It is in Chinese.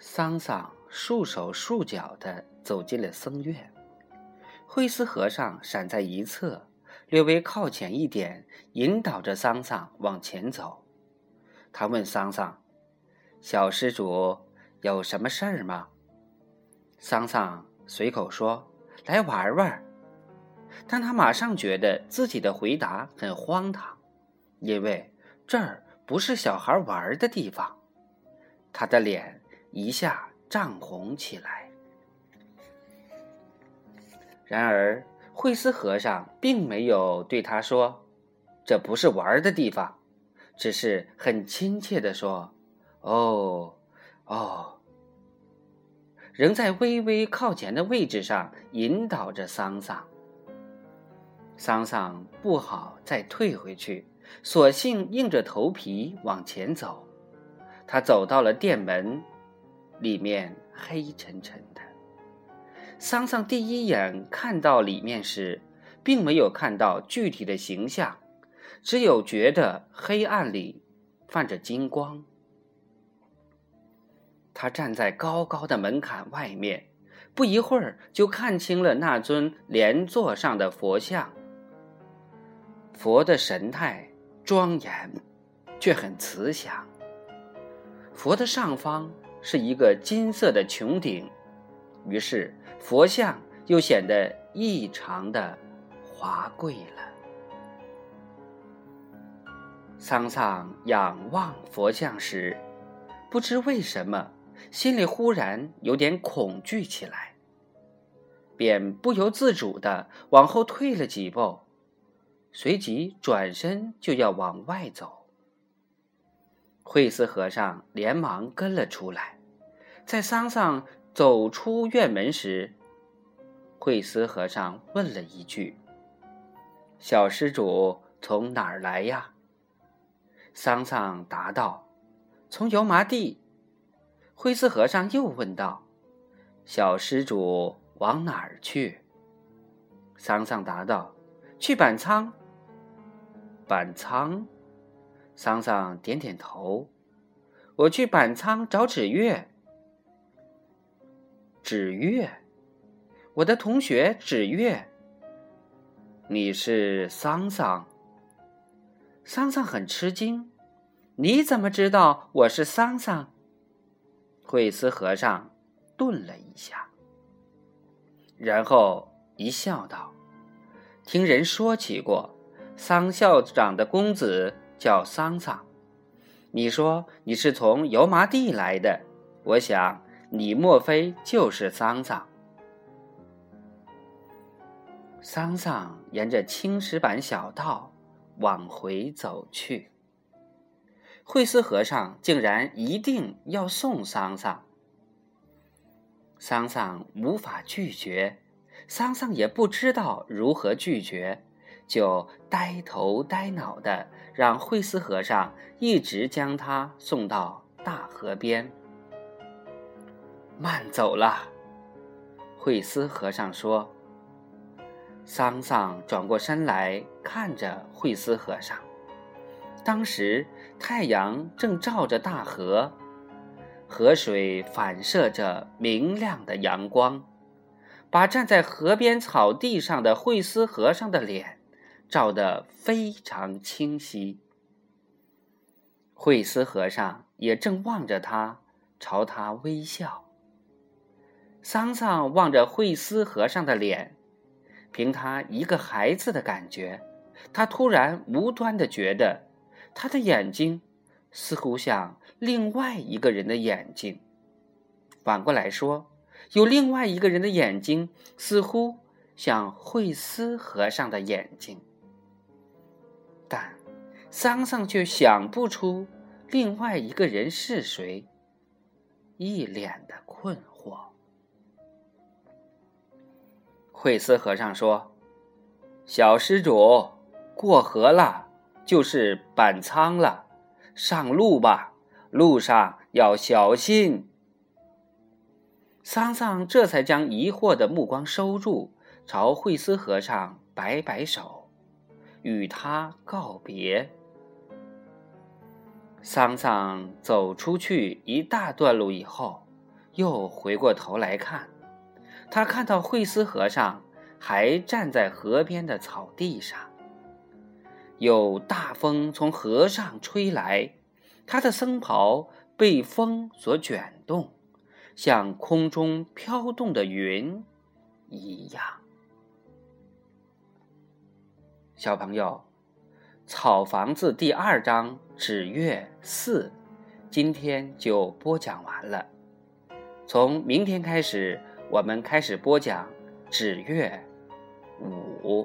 桑桑束手束脚地走进了僧院，慧思和尚闪在一侧，略微靠前一点，引导着桑桑往前走。他问桑桑：“小施主，有什么事儿吗？”桑桑随口说：“来玩玩。”但他马上觉得自己的回答很荒唐，因为这儿不是小孩玩的地方。他的脸。一下涨红起来。然而，慧思和尚并没有对他说：“这不是玩的地方。”只是很亲切的说：“哦，哦。”仍在微微靠前的位置上引导着桑桑。桑桑不好再退回去，索性硬着头皮往前走。他走到了店门。里面黑沉沉的。桑桑第一眼看到里面时，并没有看到具体的形象，只有觉得黑暗里泛着金光。他站在高高的门槛外面，不一会儿就看清了那尊莲座上的佛像。佛的神态庄严，却很慈祥。佛的上方。是一个金色的穹顶，于是佛像又显得异常的华贵了。桑桑仰望佛像时，不知为什么，心里忽然有点恐惧起来，便不由自主的往后退了几步，随即转身就要往外走。慧思和尚连忙跟了出来，在桑桑走出院门时，慧思和尚问了一句：“小施主从哪儿来呀？”桑桑答道：“从油麻地。”慧思和尚又问道：“小施主往哪儿去？”桑桑答道：“去板仓。”板仓。桑桑点点头，我去板仓找纸月。纸月，我的同学纸月。你是桑桑？桑桑很吃惊，你怎么知道我是桑桑？慧思和尚顿了一下，然后一笑道：“听人说起过，桑校长的公子。”叫桑桑，你说你是从油麻地来的，我想你莫非就是桑桑？桑桑沿着青石板小道往回走去。慧思和尚竟然一定要送桑桑，桑桑无法拒绝，桑桑也不知道如何拒绝。就呆头呆脑的让慧思和尚一直将他送到大河边。慢走了，慧思和尚说。桑桑转过身来看着慧思和尚，当时太阳正照着大河，河水反射着明亮的阳光，把站在河边草地上的慧思和尚的脸。照得非常清晰。慧思和尚也正望着他，朝他微笑。桑桑望着慧思和尚的脸，凭他一个孩子的感觉，他突然无端的觉得，他的眼睛似乎像另外一个人的眼睛。反过来说，有另外一个人的眼睛，似乎像慧思和尚的眼睛。但桑桑却想不出另外一个人是谁，一脸的困惑。慧思和尚说：“小施主，过河了就是板仓了，上路吧，路上要小心。”桑桑这才将疑惑的目光收住，朝慧思和尚摆摆手。与他告别。桑桑走出去一大段路以后，又回过头来看，他看到惠斯和尚还站在河边的草地上。有大风从河上吹来，他的僧袍被风所卷动，像空中飘动的云一样。小朋友，《草房子》第二章《纸月四》，今天就播讲完了。从明天开始，我们开始播讲《纸月五》。